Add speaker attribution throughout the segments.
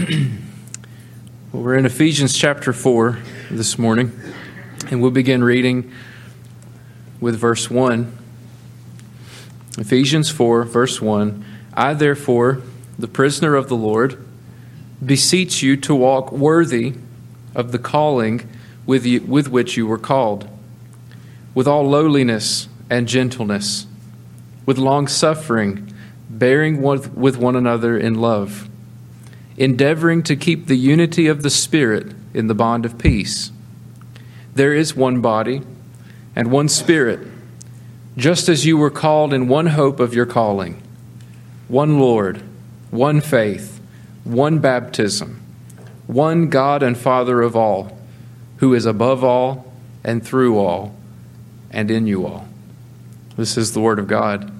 Speaker 1: well, we're in Ephesians chapter 4 this morning, and we'll begin reading with verse 1. Ephesians 4, verse 1. I, therefore, the prisoner of the Lord, beseech you to walk worthy of the calling with, you, with which you were called, with all lowliness and gentleness, with long suffering, bearing with one another in love endeavoring to keep the unity of the Spirit in the bond of peace. There is one body and one Spirit, just as you were called in one hope of your calling, one Lord, one faith, one baptism, one God and Father of all, who is above all and through all and in you all. This is the Word of God.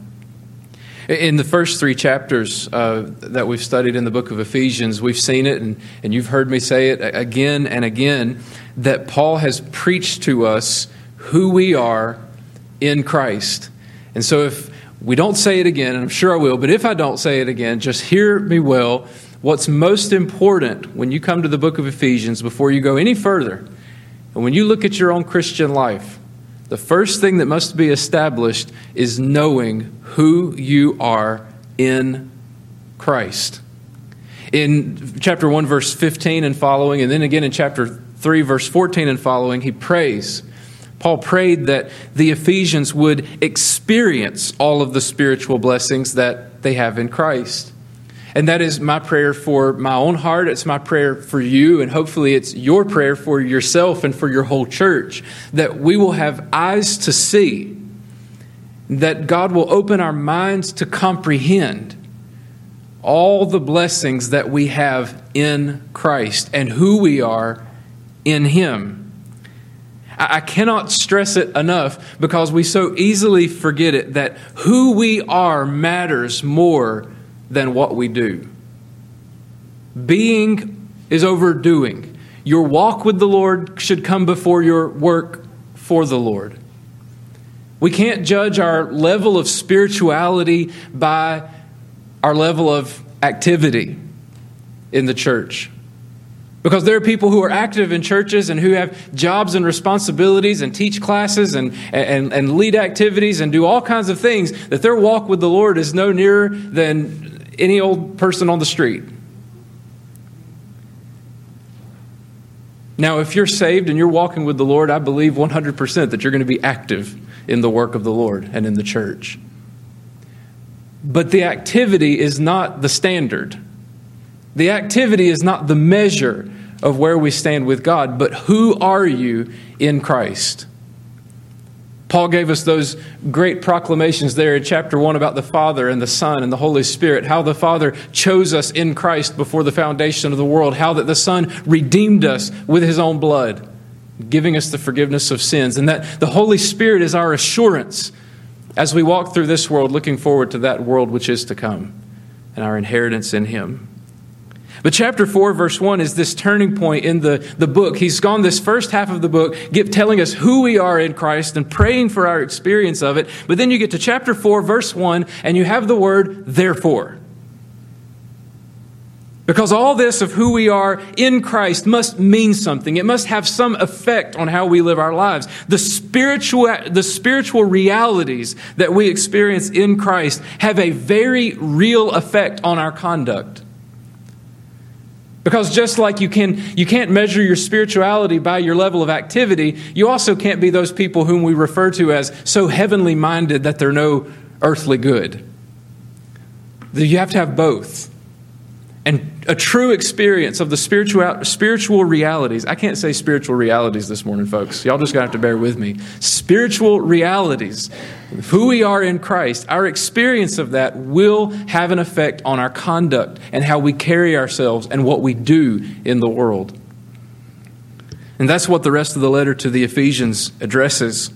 Speaker 1: In the first three chapters uh, that we've studied in the book of Ephesians, we've seen it, and, and you've heard me say it again and again, that Paul has preached to us who we are in Christ. And so if we don't say it again, and I'm sure I will, but if I don't say it again, just hear me well. What's most important when you come to the book of Ephesians before you go any further, and when you look at your own Christian life, the first thing that must be established is knowing who you are in Christ. In chapter 1, verse 15 and following, and then again in chapter 3, verse 14 and following, he prays. Paul prayed that the Ephesians would experience all of the spiritual blessings that they have in Christ. And that is my prayer for my own heart. It's my prayer for you, and hopefully it's your prayer for yourself and for your whole church that we will have eyes to see, that God will open our minds to comprehend all the blessings that we have in Christ and who we are in Him. I cannot stress it enough because we so easily forget it that who we are matters more than what we do. Being is overdoing. Your walk with the Lord should come before your work for the Lord. We can't judge our level of spirituality by our level of activity in the church. Because there are people who are active in churches and who have jobs and responsibilities and teach classes and, and, and lead activities and do all kinds of things that their walk with the Lord is no nearer than any old person on the street. Now, if you're saved and you're walking with the Lord, I believe 100% that you're going to be active in the work of the Lord and in the church. But the activity is not the standard. The activity is not the measure of where we stand with God, but who are you in Christ? Paul gave us those great proclamations there in chapter 1 about the Father and the Son and the Holy Spirit, how the Father chose us in Christ before the foundation of the world, how that the Son redeemed us with his own blood, giving us the forgiveness of sins, and that the Holy Spirit is our assurance as we walk through this world, looking forward to that world which is to come and our inheritance in him. But chapter 4, verse 1 is this turning point in the, the book. He's gone this first half of the book, get, telling us who we are in Christ and praying for our experience of it. But then you get to chapter 4, verse 1, and you have the word therefore. Because all this of who we are in Christ must mean something. It must have some effect on how we live our lives. The spiritual, the spiritual realities that we experience in Christ have a very real effect on our conduct. Because just like you, can, you can't measure your spirituality by your level of activity, you also can't be those people whom we refer to as so heavenly minded that they're no earthly good. You have to have both and a true experience of the spiritual, spiritual realities. I can't say spiritual realities this morning, folks. Y'all just to have to bear with me. Spiritual realities, who we are in Christ, our experience of that will have an effect on our conduct and how we carry ourselves and what we do in the world. And that's what the rest of the letter to the Ephesians addresses.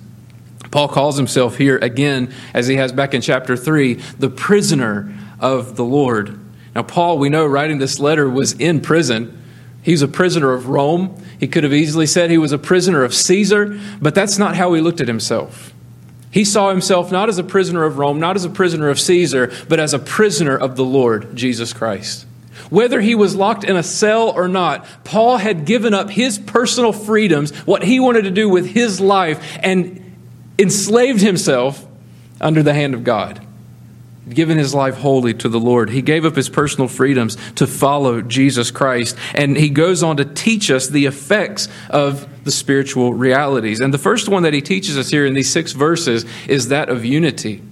Speaker 1: Paul calls himself here again, as he has back in chapter 3, the prisoner of the Lord. Now, Paul, we know, writing this letter was in prison. He was a prisoner of Rome. He could have easily said he was a prisoner of Caesar, but that's not how he looked at himself. He saw himself not as a prisoner of Rome, not as a prisoner of Caesar, but as a prisoner of the Lord Jesus Christ. Whether he was locked in a cell or not, Paul had given up his personal freedoms, what he wanted to do with his life, and enslaved himself under the hand of God. Given his life wholly to the Lord. He gave up his personal freedoms to follow Jesus Christ. And he goes on to teach us the effects of the spiritual realities. And the first one that he teaches us here in these six verses is that of unity.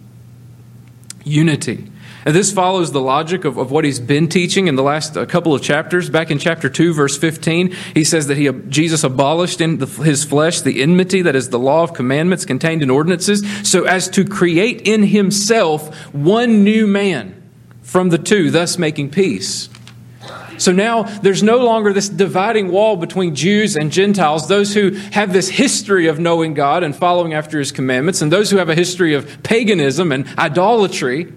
Speaker 1: Unity. And this follows the logic of, of what he's been teaching in the last uh, couple of chapters. Back in chapter 2, verse 15, he says that he, Jesus abolished in the, his flesh the enmity that is the law of commandments contained in ordinances, so as to create in himself one new man from the two, thus making peace. So now there's no longer this dividing wall between Jews and Gentiles, those who have this history of knowing God and following after his commandments, and those who have a history of paganism and idolatry.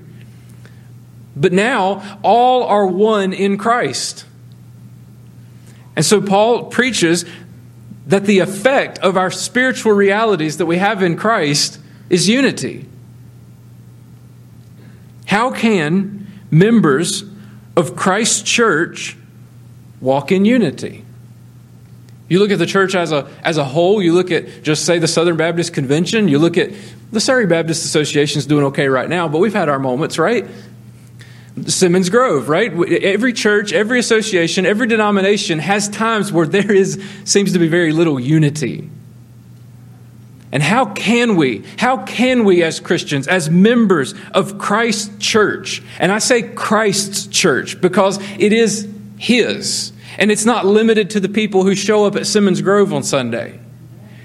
Speaker 1: But now all are one in Christ. And so Paul preaches that the effect of our spiritual realities that we have in Christ is unity. How can members of Christ's church walk in unity? You look at the church as a, as a whole, you look at just say the Southern Baptist Convention, you look at the Surry Baptist Association is doing okay right now, but we've had our moments, right? Simmons Grove, right? Every church, every association, every denomination has times where there is seems to be very little unity. And how can we, how can we as Christians, as members of Christ's church, and I say Christ's church because it is His, and it's not limited to the people who show up at Simmons Grove on Sunday.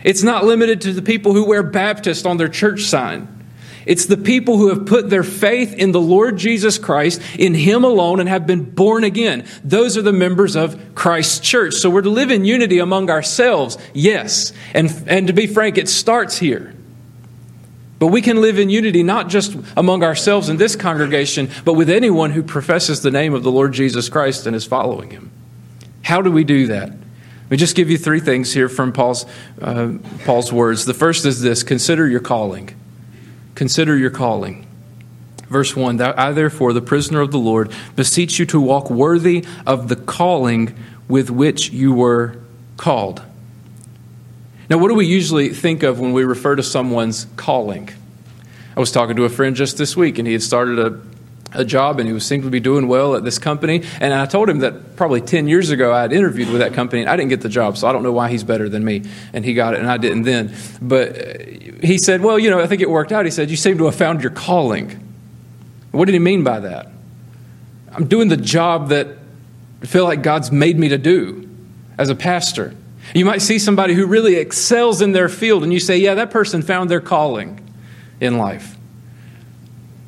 Speaker 1: It's not limited to the people who wear Baptist on their church sign. It's the people who have put their faith in the Lord Jesus Christ, in Him alone, and have been born again. Those are the members of Christ's church. So we're to live in unity among ourselves, yes. And, and to be frank, it starts here. But we can live in unity not just among ourselves in this congregation, but with anyone who professes the name of the Lord Jesus Christ and is following Him. How do we do that? Let me just give you three things here from Paul's, uh, Paul's words. The first is this consider your calling. Consider your calling. Verse 1 That I, therefore, the prisoner of the Lord, beseech you to walk worthy of the calling with which you were called. Now, what do we usually think of when we refer to someone's calling? I was talking to a friend just this week, and he had started a a job and he was seemed to be doing well at this company. And i told him that probably 10 years ago i had interviewed with that company and i didn't get the job so i don't know why he's better than me. And he got it and i didn't then. But uh, he said well you know i think it worked out. He said you seem to have found your calling. What did he mean by that? I'm doing the job that i feel like god's made me to do as a pastor. You might see somebody who really excels in their field and you say yeah that person found their calling in life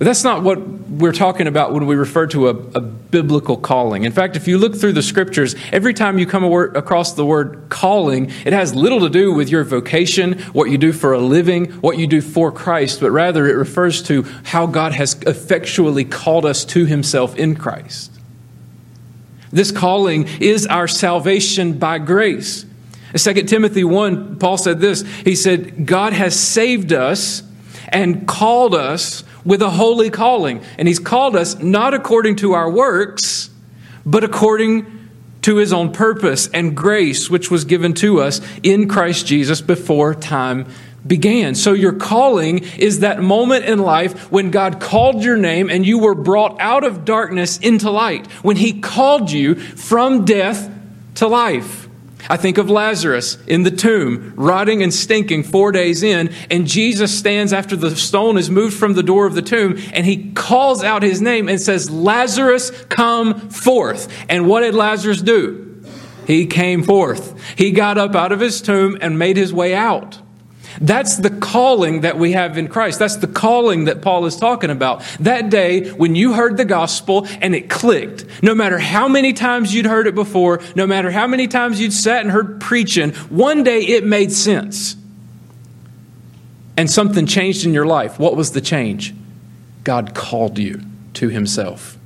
Speaker 1: but that's not what we're talking about when we refer to a, a, biblical calling. In fact, if you look through the scriptures, every time you come across the word calling, it has little to do with your vocation, what you do for a living, what you do for Christ, but rather it refers to how God has effectually called us to himself in Christ. This calling is our salvation by grace. In 2 Timothy 1, Paul said this He said, God has saved us and called us with a holy calling. And He's called us not according to our works, but according to His own purpose and grace, which was given to us in Christ Jesus before time began. So your calling is that moment in life when God called your name and you were brought out of darkness into light, when He called you from death to life. I think of Lazarus in the tomb, rotting and stinking four days in, and Jesus stands after the stone is moved from the door of the tomb, and he calls out his name and says, Lazarus, come forth. And what did Lazarus do? He came forth. He got up out of his tomb and made his way out. That's the calling that we have in Christ. That's the calling that Paul is talking about. That day when you heard the gospel and it clicked, no matter how many times you'd heard it before, no matter how many times you'd sat and heard preaching, one day it made sense. And something changed in your life. What was the change? God called you to himself.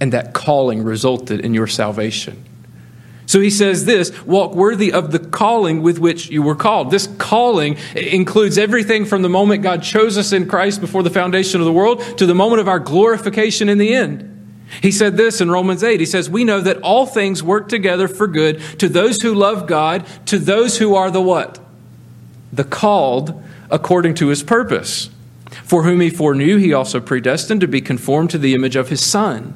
Speaker 1: And that calling resulted in your salvation. So he says this walk worthy of the calling with which you were called. This calling includes everything from the moment God chose us in Christ before the foundation of the world to the moment of our glorification in the end. He said this in Romans 8. He says, We know that all things work together for good to those who love God, to those who are the what? The called according to his purpose. For whom he foreknew, he also predestined to be conformed to the image of his Son,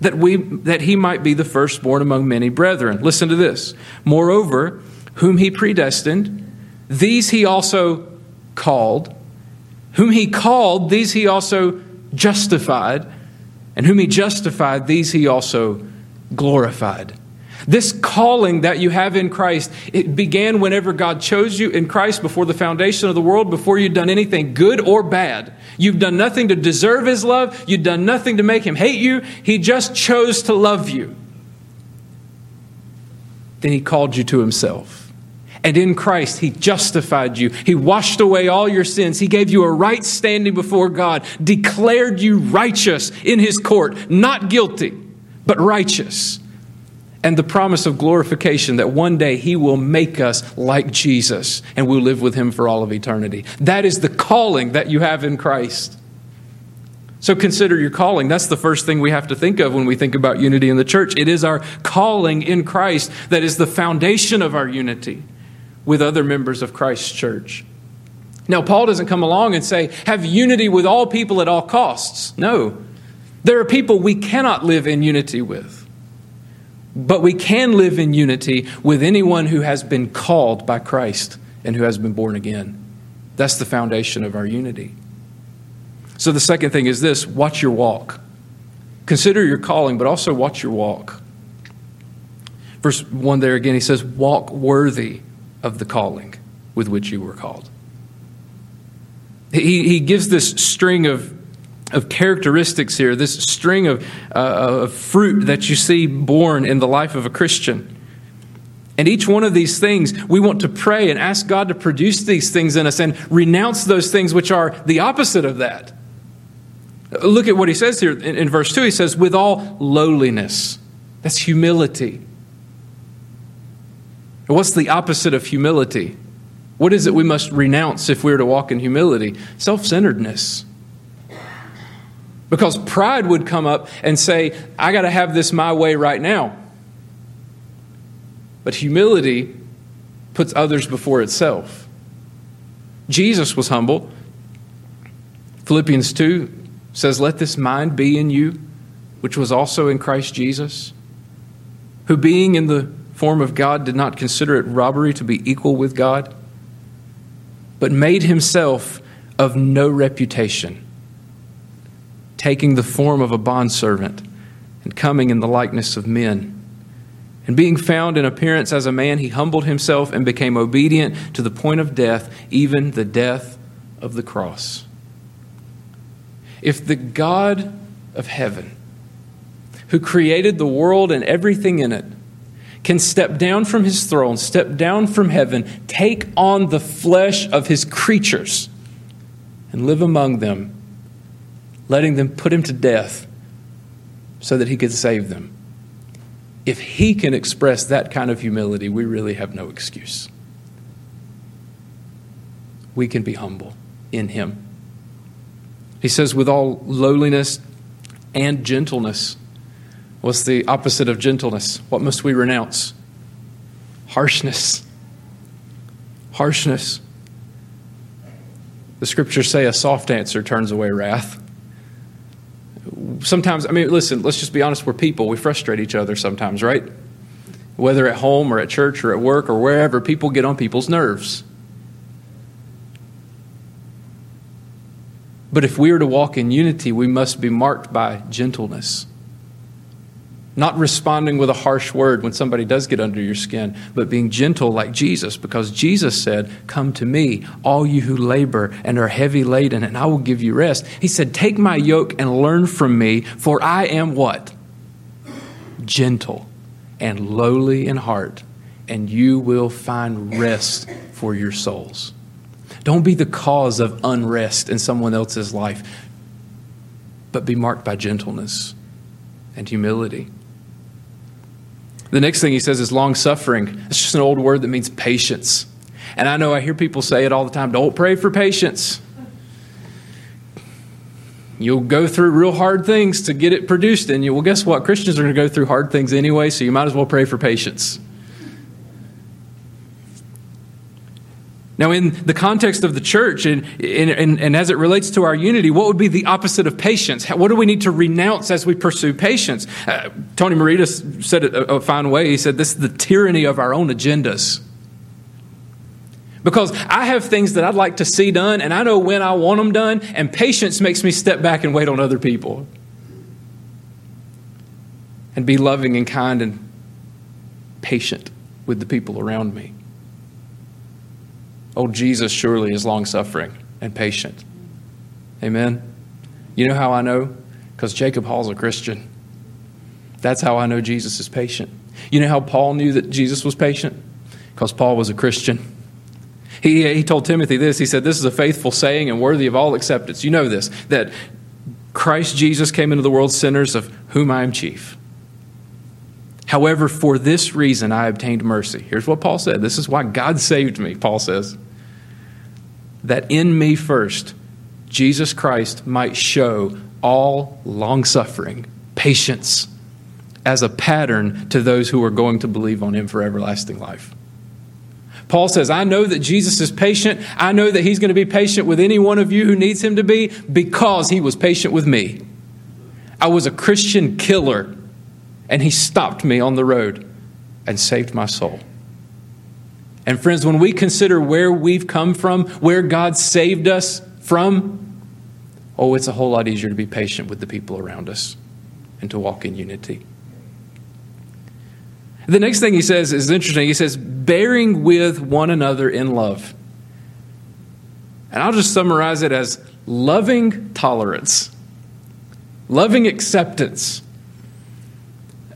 Speaker 1: that, we, that he might be the firstborn among many brethren. Listen to this. Moreover, whom he predestined, these he also called. Whom he called, these he also justified. And whom he justified, these he also glorified. This calling that you have in Christ, it began whenever God chose you in Christ before the foundation of the world, before you'd done anything good or bad. You've done nothing to deserve His love. You've done nothing to make Him hate you. He just chose to love you. Then He called you to Himself. And in Christ, He justified you. He washed away all your sins. He gave you a right standing before God, declared you righteous in His court, not guilty, but righteous. And the promise of glorification that one day He will make us like Jesus and we'll live with Him for all of eternity. That is the calling that you have in Christ. So consider your calling. That's the first thing we have to think of when we think about unity in the church. It is our calling in Christ that is the foundation of our unity with other members of Christ's church. Now, Paul doesn't come along and say, have unity with all people at all costs. No. There are people we cannot live in unity with. But we can live in unity with anyone who has been called by Christ and who has been born again. That's the foundation of our unity. So the second thing is this watch your walk. Consider your calling, but also watch your walk. Verse 1 there again, he says, Walk worthy of the calling with which you were called. He, he gives this string of, of characteristics here, this string of, uh, of fruit that you see born in the life of a Christian. And each one of these things, we want to pray and ask God to produce these things in us and renounce those things which are the opposite of that. Look at what he says here in, in verse 2. He says, with all lowliness. That's humility. What's the opposite of humility? What is it we must renounce if we are to walk in humility? Self centeredness. Because pride would come up and say, I got to have this my way right now. But humility puts others before itself. Jesus was humble. Philippians 2 says, Let this mind be in you, which was also in Christ Jesus, who being in the form of God, did not consider it robbery to be equal with God, but made himself of no reputation, taking the form of a bondservant and coming in the likeness of men. And being found in appearance as a man, he humbled himself and became obedient to the point of death, even the death of the cross. If the God of heaven, who created the world and everything in it, can step down from his throne, step down from heaven, take on the flesh of his creatures, and live among them, letting them put him to death so that he could save them. If he can express that kind of humility, we really have no excuse. We can be humble in him. He says, with all lowliness and gentleness. What's the opposite of gentleness? What must we renounce? Harshness. Harshness. The scriptures say a soft answer turns away wrath. Sometimes, I mean, listen, let's just be honest, we're people. We frustrate each other sometimes, right? Whether at home or at church or at work or wherever, people get on people's nerves. But if we are to walk in unity, we must be marked by gentleness not responding with a harsh word when somebody does get under your skin, but being gentle like Jesus, because Jesus said, Come to me, all you who labor and are heavy laden, and I will give you rest. He said, Take my yoke and learn from me, for I am what? Gentle and lowly in heart, and you will find rest for your souls. Don't be the cause of unrest in someone else's life, but be marked by gentleness and humility. The next thing he says is long suffering. It's just an old word that means patience. And I know I hear people say it all the time don't pray for patience. You'll go through real hard things to get it produced in you. Well, guess what? Christians are going to go through hard things anyway, so you might as well pray for patience. Now, in the context of the church and, and, and, as it relates to our unity, what would be the opposite of patience? What do we need to renounce as we pursue patience? Uh, Tony Merida said it a, a fine way. He said, This is the tyranny of our own agendas. Because I have things that I'd like to see done, and I know when I want them done, and patience makes me step back and wait on other people. And be loving and kind and patient with the people around me. Oh, Jesus surely is long suffering and patient. Amen. You know how I know? Because Jacob Hall's a Christian. That's how I know Jesus is patient. You know how Paul knew that Jesus was patient? Because Paul was a Christian. He, he told Timothy this. He said, This is a faithful saying and worthy of all acceptance. You know this, that Christ Jesus came into the world sinners, of whom I am chief. However, for this reason I obtained mercy. Here's what Paul said. This is why God saved me, Paul says. That in me first, Jesus Christ might show all long suffering, patience, as a pattern to those who are going to believe on him for everlasting life. Paul says, I know that Jesus is patient. I know that he's going to be patient with any one of you who needs him to be because he was patient with me. I was a Christian killer, and he stopped me on the road and saved my soul. And friends, when we consider where we've come from, where God saved us from, oh, it's a whole lot easier to be patient with the people around us and to walk in unity. The next thing he says is interesting. He says, bearing with one another in love. And I'll just summarize it as loving tolerance, loving acceptance.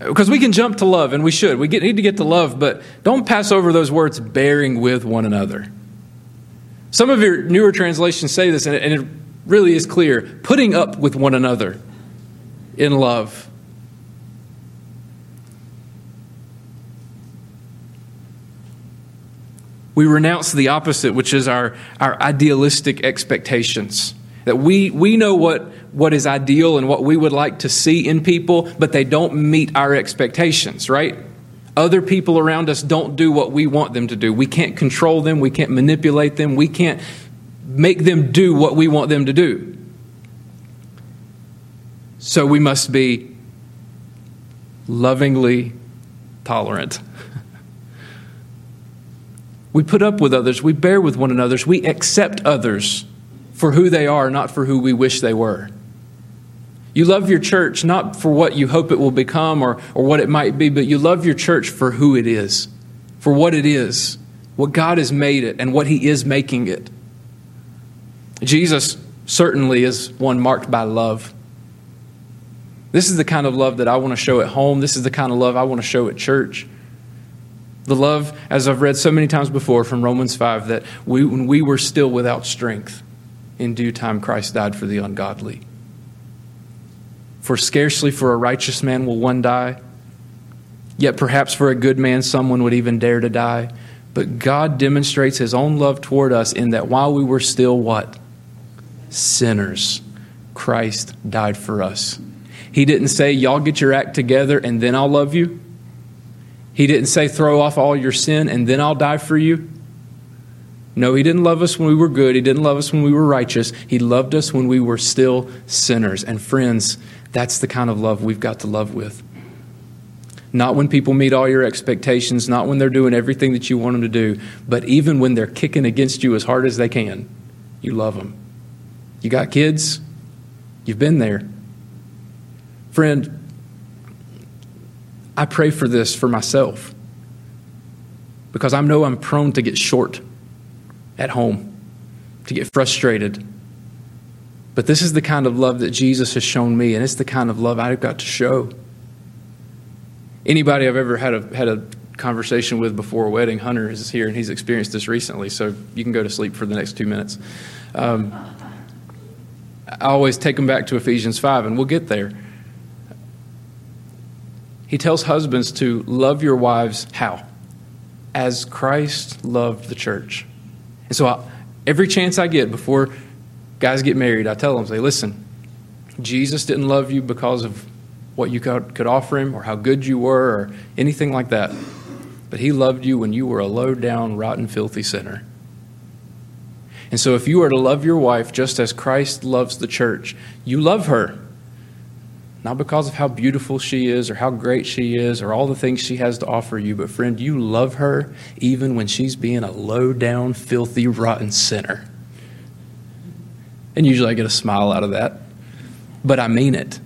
Speaker 1: Because we can jump to love, and we should. We get, need to get to love, but don't pass over those words bearing with one another. Some of your newer translations say this, and it, and it really is clear putting up with one another in love. We renounce the opposite, which is our, our idealistic expectations. That we, we know what, what is ideal and what we would like to see in people, but they don't meet our expectations, right? Other people around us don't do what we want them to do. We can't control them, we can't manipulate them, we can't make them do what we want them to do. So we must be lovingly tolerant. We put up with others. We bear with one another. We accept others for who they are, not for who we wish they were. You love your church not for what you hope it will become or, or what it might be, but you love your church for who it is, for what it is, what God has made it, and what He is making it. Jesus certainly is one marked by love. This is the kind of love that I want to show at home. This is the kind of love I want to show at church. The love, as I've read so many times before from Romans 5, that we, when we were still without strength, in due time Christ died for the ungodly. For scarcely for a righteous man will one die, yet perhaps for a good man someone would even dare to die. But God demonstrates his own love toward us in that while we were still what? Sinners, Christ died for us. He didn't say, Y'all get your act together and then I'll love you. He didn't say, throw off all your sin and then I'll die for you. No, He didn't love us when we were good. He didn't love us when we were righteous. He loved us when we were still sinners. And friends, that's the kind of love we've got to love with. Not when people meet all your expectations, not when they're doing everything that you want them to do, but even when they're kicking against you as hard as they can, you love them. You got kids? You've been there. Friend, I pray for this for myself because I know I'm prone to get short at home, to get frustrated. But this is the kind of love that Jesus has shown me, and it's the kind of love I've got to show. Anybody I've ever had a, had a conversation with before a wedding, Hunter is here, and he's experienced this recently, so you can go to sleep for the next two minutes. Um, I always take them back to Ephesians 5, and we'll get there. He tells husbands to love your wives how? As Christ loved the church. And so I, every chance I get before guys get married, I tell them, say, listen, Jesus didn't love you because of what you could, could offer him or how good you were or anything like that. But he loved you when you were a low down, rotten, filthy sinner. And so, if you are to love your wife just as Christ loves the church, you love her. Not because of how beautiful she is or how great she is or all the things she has to offer you, but friend, you love her even when she's being a low down, filthy, rotten sinner. And usually I get a smile out of that, but I mean it.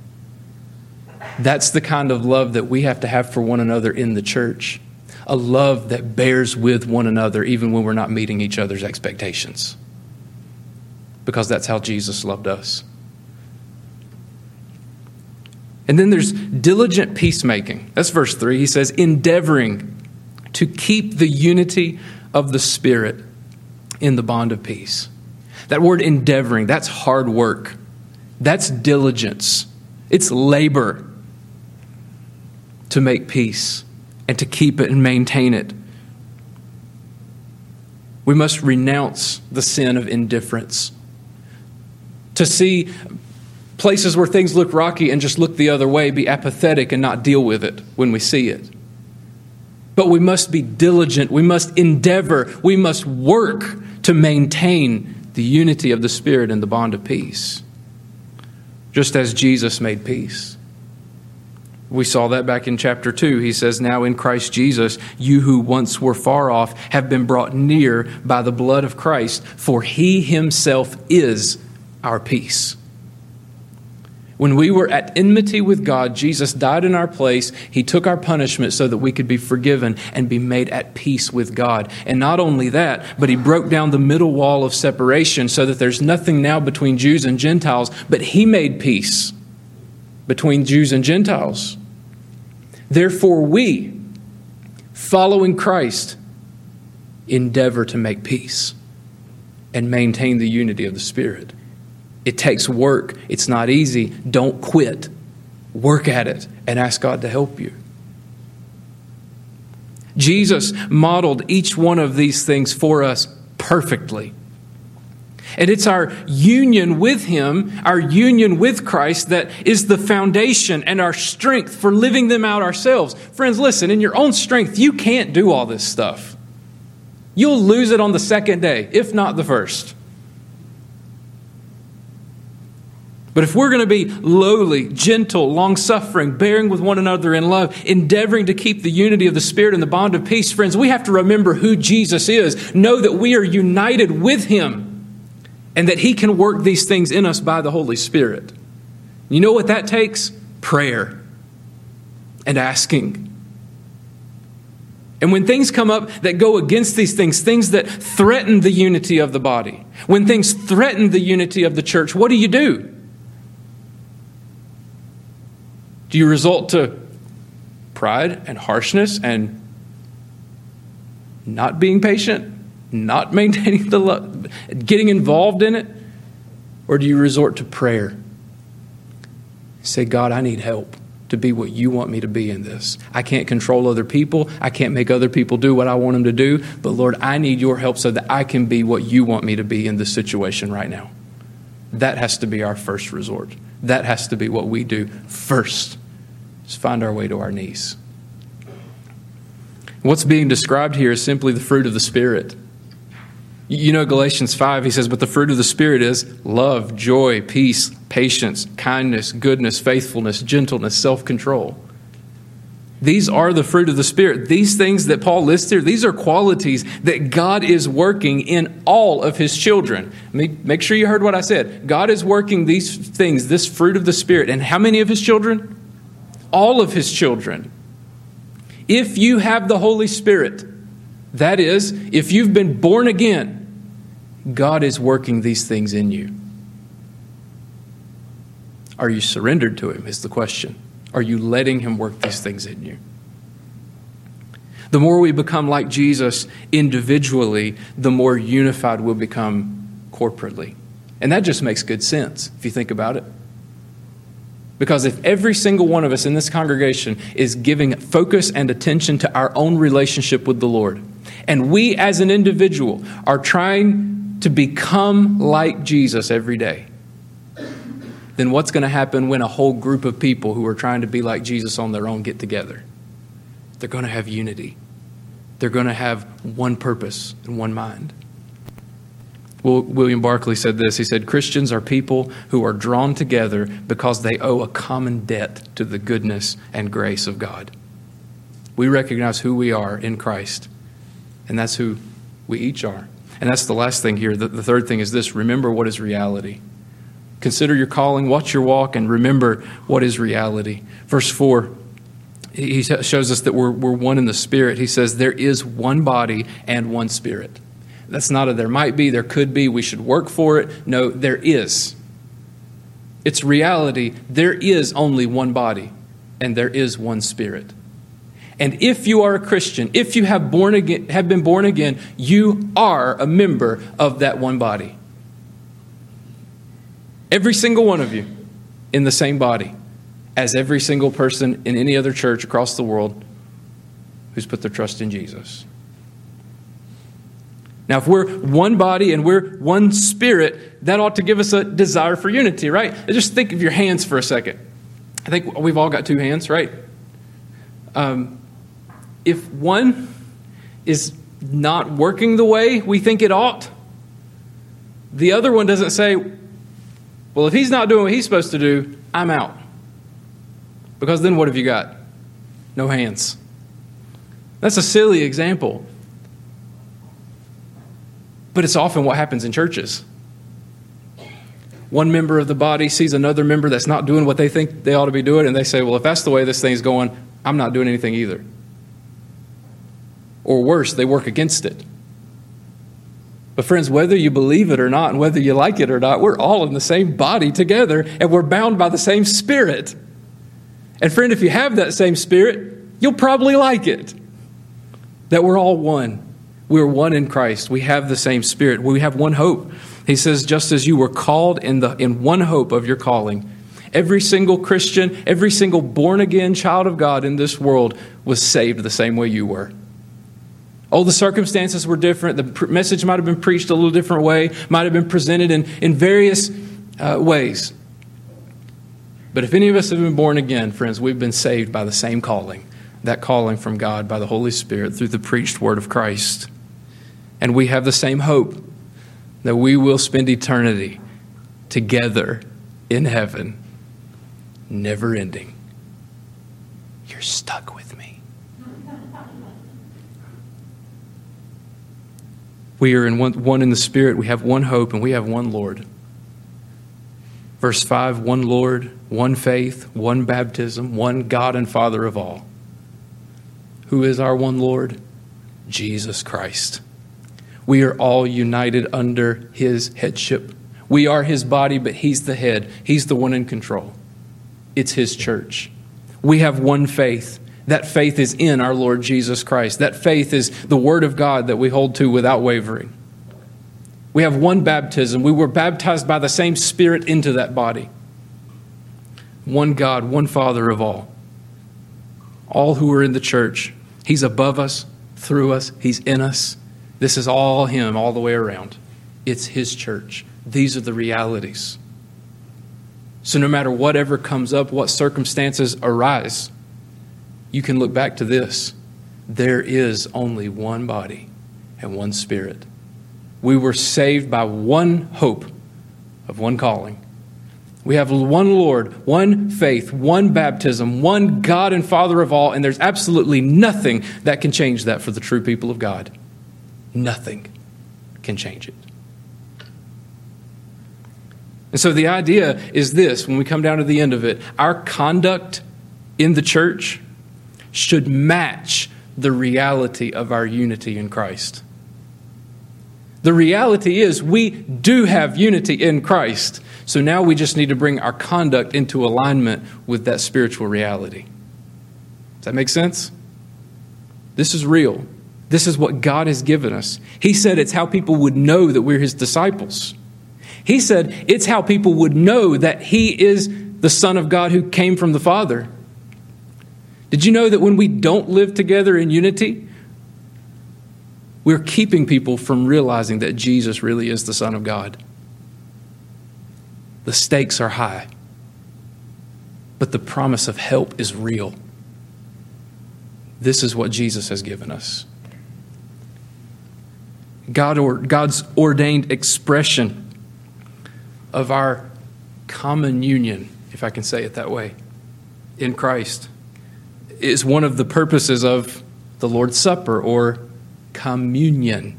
Speaker 1: That's the kind of love that we have to have for one another in the church. A love that bears with one another even when we're not meeting each other's expectations because that's how Jesus loved us. And then there's diligent peacemaking. That's verse 3. He says, endeavoring to keep the unity of the Spirit in the bond of peace. That word endeavoring, that's hard work. That's diligence. It's labor to make peace and to keep it and maintain it. We must renounce the sin of indifference to see places where things look rocky and just look the other way, be apathetic and not deal with it when we see it. But we must be diligent, we must endeavor, we must work to maintain the unity of the Spirit and the bond of peace, just as Jesus made peace. We saw that back in chapter 2. He says, Now in Christ Jesus, you who once were far off have been brought near by the blood of Christ, for he himself is our peace. When we were at enmity with God, Jesus died in our place. He took our punishment so that we could be forgiven and be made at peace with God. And not only that, but He broke down the middle wall of separation so that there's nothing now between Jews and Gentiles, but He made peace between Jews and Gentiles. Therefore, we, following Christ, endeavor to make peace and maintain the unity of the Spirit. It takes work. It's not easy. Don't quit. Work at it and ask God to help you. Jesus modeled each one of these things for us perfectly. And it's our union with Him, our union with Christ, that is the foundation and our strength for living them out ourselves. Friends, listen, in your own strength, you can't do all this stuff. You'll lose it on the second day, if not the first. But if we're going to be lowly, gentle, long suffering, bearing with one another in love, endeavoring to keep the unity of the Spirit and the bond of peace, friends, we have to remember who Jesus is. Know that we are united with Him and that He can work these things in us by the Holy Spirit. You know what that takes? Prayer and asking. And when things come up that go against these things, things that threaten the unity of the body, when things threaten the unity of the church, what do you do? Do you resort to pride and harshness and not being patient, not maintaining the love, getting involved in it? Or do you resort to prayer? Say, God, I need help to be what you want me to be in this. I can't control other people. I can't make other people do what I want them to do. But Lord, I need your help so that I can be what you want me to be in this situation right now. That has to be our first resort. That has to be what we do first, is find our way to our knees. What's being described here is simply the fruit of the Spirit. You know, Galatians 5, he says, But the fruit of the Spirit is love, joy, peace, patience, kindness, goodness, faithfulness, gentleness, self control. These are the fruit of the Spirit. These things that Paul lists here, these are qualities that God is working in all of his children. Make sure you heard what I said. God is working these things, this fruit of the Spirit. And how many of his children? All of his children. If you have the Holy Spirit, that is, if you've been born again, God is working these things in you. Are you surrendered to Him? Is the question. Are you letting Him work these things in you? The more we become like Jesus individually, the more unified we'll become corporately. And that just makes good sense if you think about it. Because if every single one of us in this congregation is giving focus and attention to our own relationship with the Lord, and we as an individual are trying to become like Jesus every day, then what's going to happen when a whole group of people who are trying to be like Jesus on their own get together? They're going to have unity. They're going to have one purpose and one mind. Well, William Barclay said this. He said, Christians are people who are drawn together because they owe a common debt to the goodness and grace of God. We recognize who we are in Christ, and that's who we each are. And that's the last thing here. The, the third thing is this remember what is reality. Consider your calling, watch your walk, and remember what is reality. Verse 4 he shows us that we're, we're one in the Spirit. He says, There is one body and one Spirit. That's not a there might be, there could be, we should work for it. No, there is. It's reality. There is only one body and there is one Spirit. And if you are a Christian, if you have, born again, have been born again, you are a member of that one body. Every single one of you in the same body as every single person in any other church across the world who's put their trust in Jesus. Now, if we're one body and we're one spirit, that ought to give us a desire for unity, right? Just think of your hands for a second. I think we've all got two hands, right? Um, if one is not working the way we think it ought, the other one doesn't say, well, if he's not doing what he's supposed to do, I'm out. Because then what have you got? No hands. That's a silly example. But it's often what happens in churches. One member of the body sees another member that's not doing what they think they ought to be doing, and they say, Well, if that's the way this thing's going, I'm not doing anything either. Or worse, they work against it. But, friends, whether you believe it or not, and whether you like it or not, we're all in the same body together, and we're bound by the same spirit. And friend, if you have that same spirit, you'll probably like it. That we're all one. We're one in Christ. We have the same spirit. We have one hope. He says, just as you were called in, the, in one hope of your calling, every single Christian, every single born again child of God in this world was saved the same way you were. Oh, the circumstances were different. The message might have been preached a little different way, might have been presented in, in various uh, ways. But if any of us have been born again, friends, we've been saved by the same calling that calling from God by the Holy Spirit through the preached word of Christ. And we have the same hope that we will spend eternity together in heaven, never ending. You're stuck with me. We are in one, one in the Spirit, we have one hope, and we have one Lord. Verse 5 one Lord, one faith, one baptism, one God and Father of all. Who is our one Lord? Jesus Christ. We are all united under his headship. We are his body, but he's the head. He's the one in control. It's his church. We have one faith. That faith is in our Lord Jesus Christ. That faith is the Word of God that we hold to without wavering. We have one baptism. We were baptized by the same Spirit into that body. One God, one Father of all. All who are in the church. He's above us, through us, He's in us. This is all Him all the way around. It's His church. These are the realities. So, no matter whatever comes up, what circumstances arise, you can look back to this. There is only one body and one spirit we were saved by one hope of one calling. We have one Lord, one faith, one baptism, one God and Father of all, and there's absolutely nothing that can change that for the true people of God. Nothing can change it. And so the idea is this when we come down to the end of it, our conduct in the church should match the reality of our unity in Christ. The reality is, we do have unity in Christ. So now we just need to bring our conduct into alignment with that spiritual reality. Does that make sense? This is real. This is what God has given us. He said it's how people would know that we're His disciples. He said it's how people would know that He is the Son of God who came from the Father. Did you know that when we don't live together in unity, we're keeping people from realizing that Jesus really is the Son of God. The stakes are high. but the promise of help is real. This is what Jesus has given us. God or, God's ordained expression of our common union, if I can say it that way, in Christ, is one of the purposes of the Lord's Supper or communion.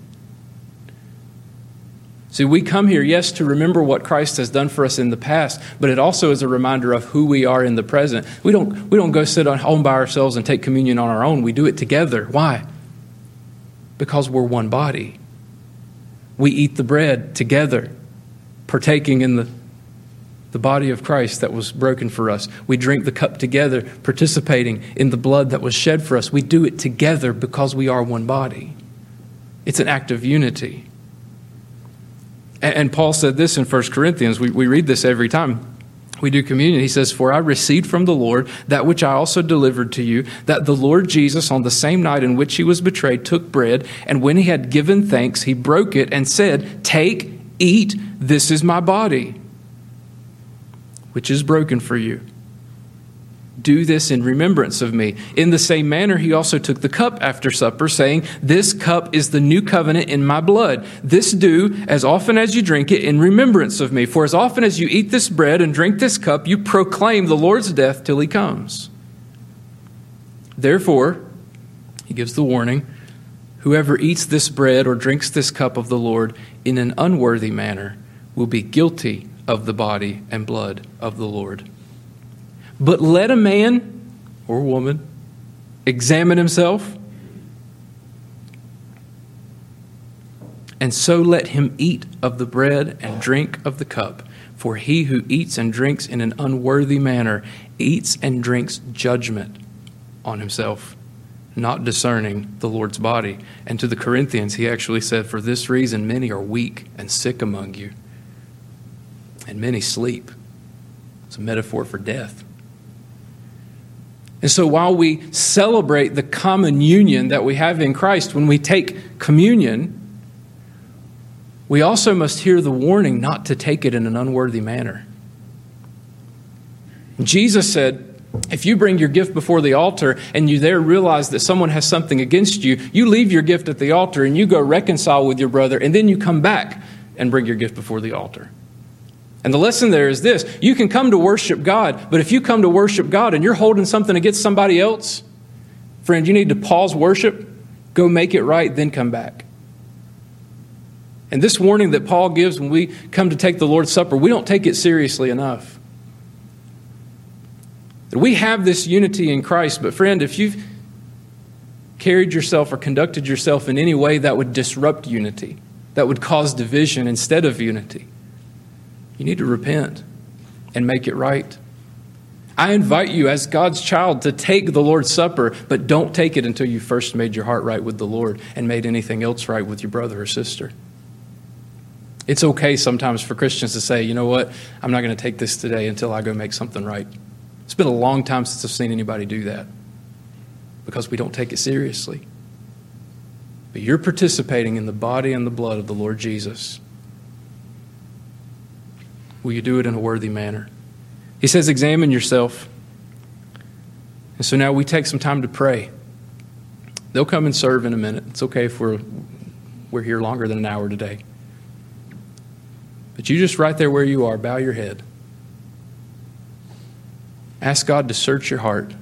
Speaker 1: See, we come here, yes, to remember what Christ has done for us in the past, but it also is a reminder of who we are in the present. We don't, we don't go sit on home by ourselves and take communion on our own. We do it together. Why? Because we're one body. We eat the bread together, partaking in the, the body of Christ that was broken for us. We drink the cup together, participating in the blood that was shed for us. We do it together because we are one body. It's an act of unity. And Paul said this in 1 Corinthians. We, we read this every time we do communion. He says, For I received from the Lord that which I also delivered to you, that the Lord Jesus, on the same night in which he was betrayed, took bread, and when he had given thanks, he broke it and said, Take, eat, this is my body, which is broken for you. Do this in remembrance of me. In the same manner, he also took the cup after supper, saying, This cup is the new covenant in my blood. This do as often as you drink it in remembrance of me. For as often as you eat this bread and drink this cup, you proclaim the Lord's death till he comes. Therefore, he gives the warning whoever eats this bread or drinks this cup of the Lord in an unworthy manner will be guilty of the body and blood of the Lord. But let a man or woman examine himself, and so let him eat of the bread and drink of the cup. For he who eats and drinks in an unworthy manner eats and drinks judgment on himself, not discerning the Lord's body. And to the Corinthians, he actually said, For this reason, many are weak and sick among you, and many sleep. It's a metaphor for death. And so while we celebrate the common union that we have in Christ when we take communion, we also must hear the warning not to take it in an unworthy manner. Jesus said, if you bring your gift before the altar and you there realize that someone has something against you, you leave your gift at the altar and you go reconcile with your brother, and then you come back and bring your gift before the altar. And the lesson there is this you can come to worship God, but if you come to worship God and you're holding something against somebody else, friend, you need to pause worship, go make it right, then come back. And this warning that Paul gives when we come to take the Lord's Supper, we don't take it seriously enough. That We have this unity in Christ, but friend, if you've carried yourself or conducted yourself in any way that would disrupt unity, that would cause division instead of unity, you need to repent and make it right. I invite you, as God's child, to take the Lord's Supper, but don't take it until you first made your heart right with the Lord and made anything else right with your brother or sister. It's okay sometimes for Christians to say, you know what, I'm not going to take this today until I go make something right. It's been a long time since I've seen anybody do that because we don't take it seriously. But you're participating in the body and the blood of the Lord Jesus. Will you do it in a worthy manner? He says, Examine yourself. And so now we take some time to pray. They'll come and serve in a minute. It's okay if we're, we're here longer than an hour today. But you just right there where you are, bow your head. Ask God to search your heart.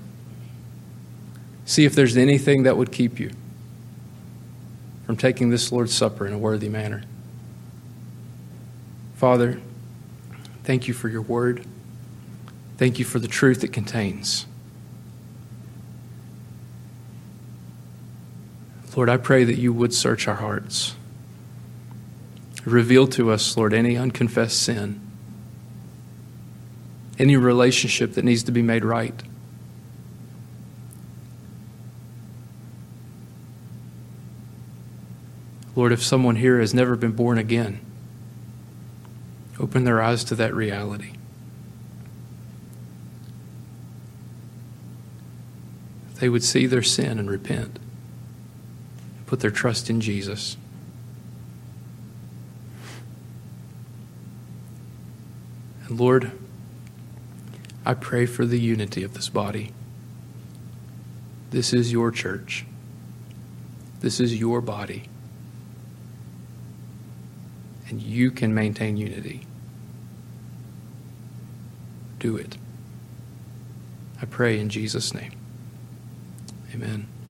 Speaker 1: See if there's anything that would keep you from taking this Lord's Supper in a worthy manner. Father, Thank you for your word. Thank you for the truth it contains. Lord, I pray that you would search our hearts. Reveal to us, Lord, any unconfessed sin, any relationship that needs to be made right. Lord, if someone here has never been born again, Open their eyes to that reality. They would see their sin and repent, put their trust in Jesus. And Lord, I pray for the unity of this body. This is your church. This is your body. And you can maintain unity. Do it. I pray in Jesus' name. Amen.